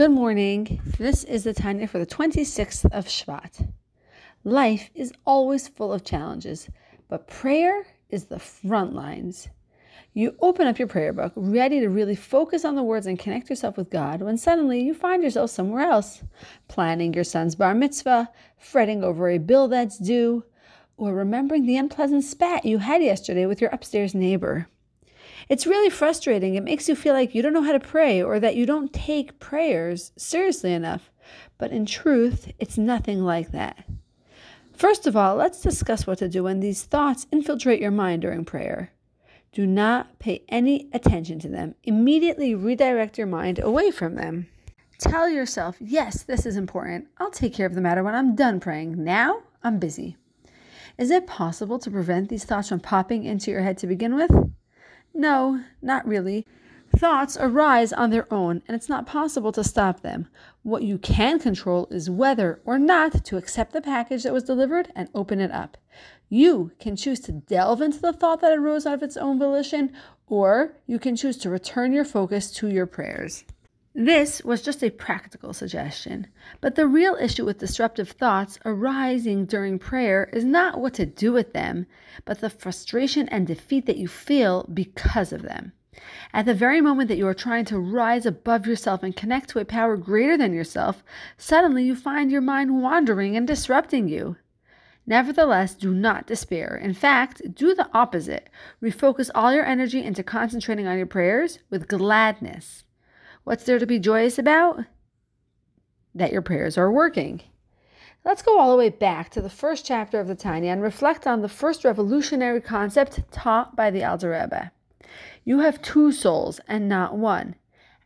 Good morning. This is the Tanya for the 26th of Shvat. Life is always full of challenges, but prayer is the front lines. You open up your prayer book, ready to really focus on the words and connect yourself with God, when suddenly you find yourself somewhere else, planning your son's bar mitzvah, fretting over a bill that's due, or remembering the unpleasant spat you had yesterday with your upstairs neighbor. It's really frustrating. It makes you feel like you don't know how to pray or that you don't take prayers seriously enough. But in truth, it's nothing like that. First of all, let's discuss what to do when these thoughts infiltrate your mind during prayer. Do not pay any attention to them. Immediately redirect your mind away from them. Tell yourself, yes, this is important. I'll take care of the matter when I'm done praying. Now, I'm busy. Is it possible to prevent these thoughts from popping into your head to begin with? No, not really. Thoughts arise on their own, and it's not possible to stop them. What you can control is whether or not to accept the package that was delivered and open it up. You can choose to delve into the thought that arose out of its own volition, or you can choose to return your focus to your prayers. This was just a practical suggestion, but the real issue with disruptive thoughts arising during prayer is not what to do with them, but the frustration and defeat that you feel because of them. At the very moment that you are trying to rise above yourself and connect to a power greater than yourself, suddenly you find your mind wandering and disrupting you. Nevertheless, do not despair. In fact, do the opposite. Refocus all your energy into concentrating on your prayers with gladness. What's there to be joyous about? That your prayers are working. Let's go all the way back to the first chapter of the Tanya and reflect on the first revolutionary concept taught by the Alter Rebbe. You have two souls and not one.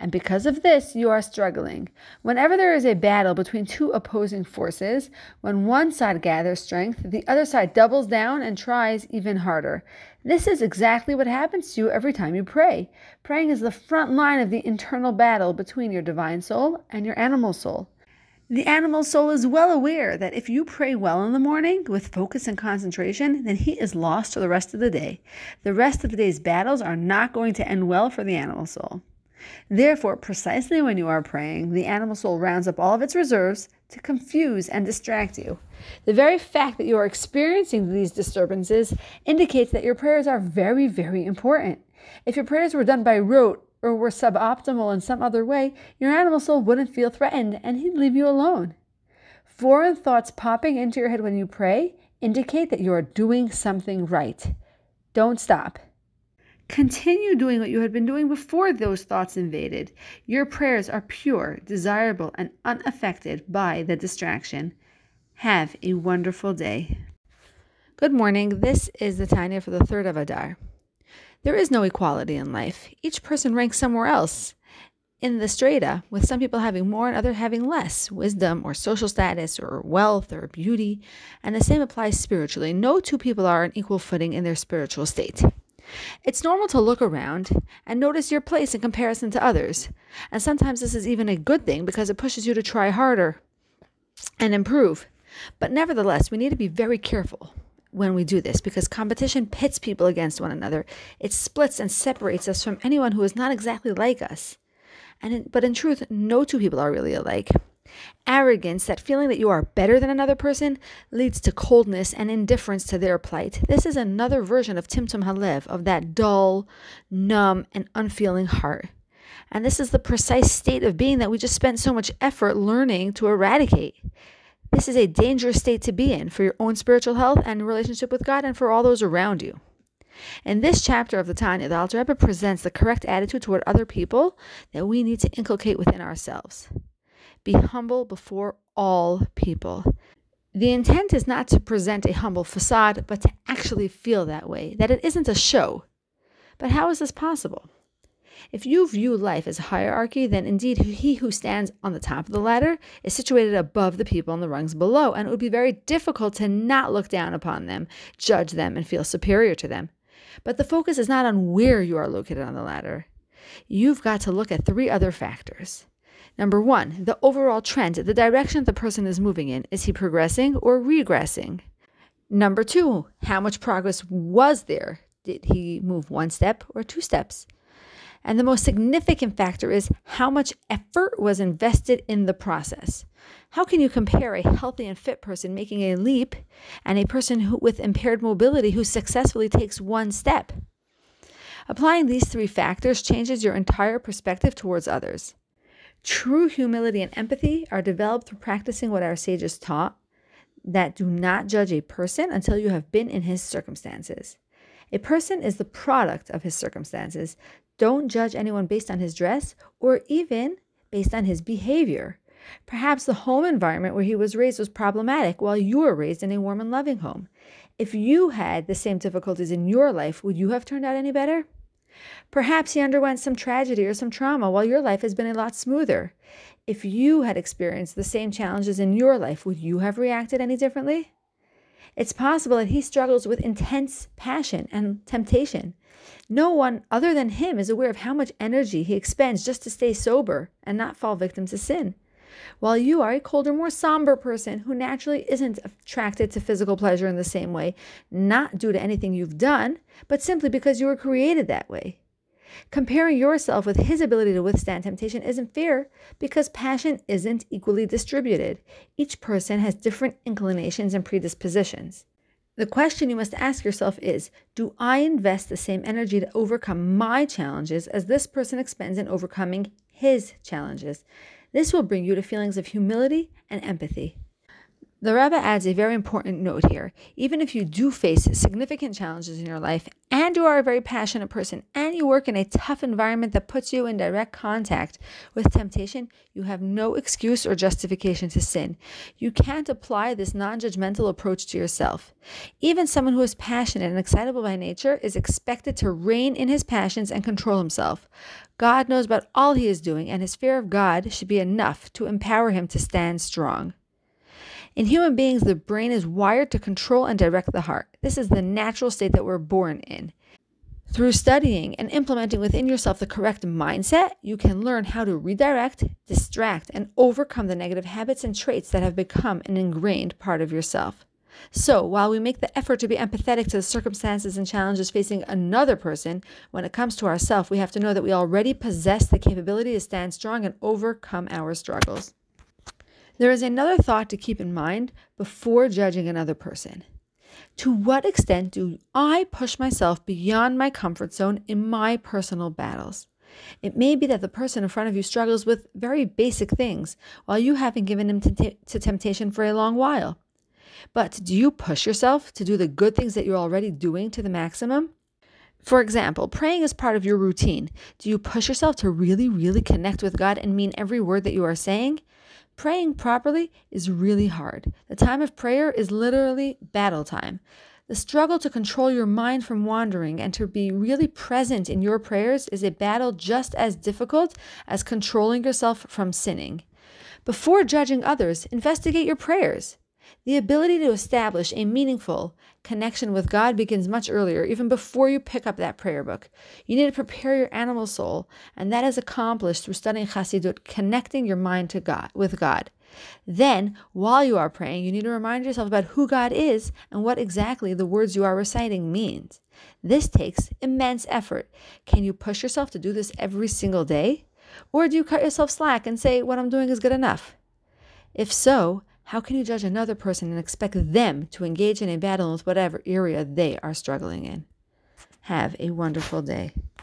And because of this, you are struggling. Whenever there is a battle between two opposing forces, when one side gathers strength, the other side doubles down and tries even harder. This is exactly what happens to you every time you pray. Praying is the front line of the internal battle between your divine soul and your animal soul. The animal soul is well aware that if you pray well in the morning with focus and concentration, then he is lost for the rest of the day. The rest of the day's battles are not going to end well for the animal soul. Therefore, precisely when you are praying, the animal soul rounds up all of its reserves to confuse and distract you. The very fact that you are experiencing these disturbances indicates that your prayers are very, very important. If your prayers were done by rote or were suboptimal in some other way, your animal soul wouldn't feel threatened and he'd leave you alone. Foreign thoughts popping into your head when you pray indicate that you are doing something right. Don't stop. Continue doing what you had been doing before those thoughts invaded. Your prayers are pure, desirable, and unaffected by the distraction. Have a wonderful day. Good morning. This is the Tanya for the third of Adar. There is no equality in life. Each person ranks somewhere else in the strata, with some people having more and others having less wisdom or social status or wealth or beauty. And the same applies spiritually. No two people are on equal footing in their spiritual state. It's normal to look around and notice your place in comparison to others. And sometimes this is even a good thing because it pushes you to try harder and improve. But nevertheless, we need to be very careful when we do this because competition pits people against one another. It splits and separates us from anyone who is not exactly like us. And in, but in truth, no two people are really alike. Arrogance, that feeling that you are better than another person, leads to coldness and indifference to their plight. This is another version of Timtum Halev, of that dull, numb, and unfeeling heart. And this is the precise state of being that we just spent so much effort learning to eradicate. This is a dangerous state to be in for your own spiritual health and relationship with God and for all those around you. In this chapter of the Tanya, the Alter Rebbe presents the correct attitude toward other people that we need to inculcate within ourselves. Be humble before all people. The intent is not to present a humble facade, but to actually feel that way, that it isn't a show. But how is this possible? If you view life as a hierarchy, then indeed he who stands on the top of the ladder is situated above the people on the rungs below, and it would be very difficult to not look down upon them, judge them, and feel superior to them. But the focus is not on where you are located on the ladder. You've got to look at three other factors. Number one, the overall trend, the direction the person is moving in. Is he progressing or regressing? Number two, how much progress was there? Did he move one step or two steps? And the most significant factor is how much effort was invested in the process. How can you compare a healthy and fit person making a leap and a person who, with impaired mobility who successfully takes one step? Applying these three factors changes your entire perspective towards others. True humility and empathy are developed through practicing what our sages taught that do not judge a person until you have been in his circumstances. A person is the product of his circumstances. Don't judge anyone based on his dress or even based on his behavior. Perhaps the home environment where he was raised was problematic while you were raised in a warm and loving home. If you had the same difficulties in your life, would you have turned out any better? Perhaps he underwent some tragedy or some trauma while your life has been a lot smoother. If you had experienced the same challenges in your life, would you have reacted any differently? It's possible that he struggles with intense passion and temptation. No one other than him is aware of how much energy he expends just to stay sober and not fall victim to sin. While you are a colder, more somber person who naturally isn't attracted to physical pleasure in the same way, not due to anything you've done, but simply because you were created that way. Comparing yourself with his ability to withstand temptation isn't fair because passion isn't equally distributed. Each person has different inclinations and predispositions. The question you must ask yourself is Do I invest the same energy to overcome my challenges as this person expends in overcoming his challenges? This will bring you to feelings of humility and empathy. The Rebbe adds a very important note here. Even if you do face significant challenges in your life and you are a very passionate person and you work in a tough environment that puts you in direct contact with temptation, you have no excuse or justification to sin. You can't apply this non judgmental approach to yourself. Even someone who is passionate and excitable by nature is expected to rein in his passions and control himself. God knows about all he is doing, and his fear of God should be enough to empower him to stand strong. In human beings, the brain is wired to control and direct the heart. This is the natural state that we're born in. Through studying and implementing within yourself the correct mindset, you can learn how to redirect, distract, and overcome the negative habits and traits that have become an ingrained part of yourself. So, while we make the effort to be empathetic to the circumstances and challenges facing another person, when it comes to ourselves, we have to know that we already possess the capability to stand strong and overcome our struggles. There is another thought to keep in mind before judging another person. To what extent do I push myself beyond my comfort zone in my personal battles? It may be that the person in front of you struggles with very basic things while you haven't given him to, to temptation for a long while. But do you push yourself to do the good things that you're already doing to the maximum? For example, praying is part of your routine. Do you push yourself to really, really connect with God and mean every word that you are saying? Praying properly is really hard. The time of prayer is literally battle time. The struggle to control your mind from wandering and to be really present in your prayers is a battle just as difficult as controlling yourself from sinning. Before judging others, investigate your prayers. The ability to establish a meaningful connection with God begins much earlier, even before you pick up that prayer book. You need to prepare your animal soul, and that is accomplished through studying Chassidut, connecting your mind to God with God. Then, while you are praying, you need to remind yourself about who God is and what exactly the words you are reciting means. This takes immense effort. Can you push yourself to do this every single day? Or do you cut yourself slack and say, what I'm doing is good enough? If so, how can you judge another person and expect them to engage in a battle with whatever area they are struggling in? Have a wonderful day.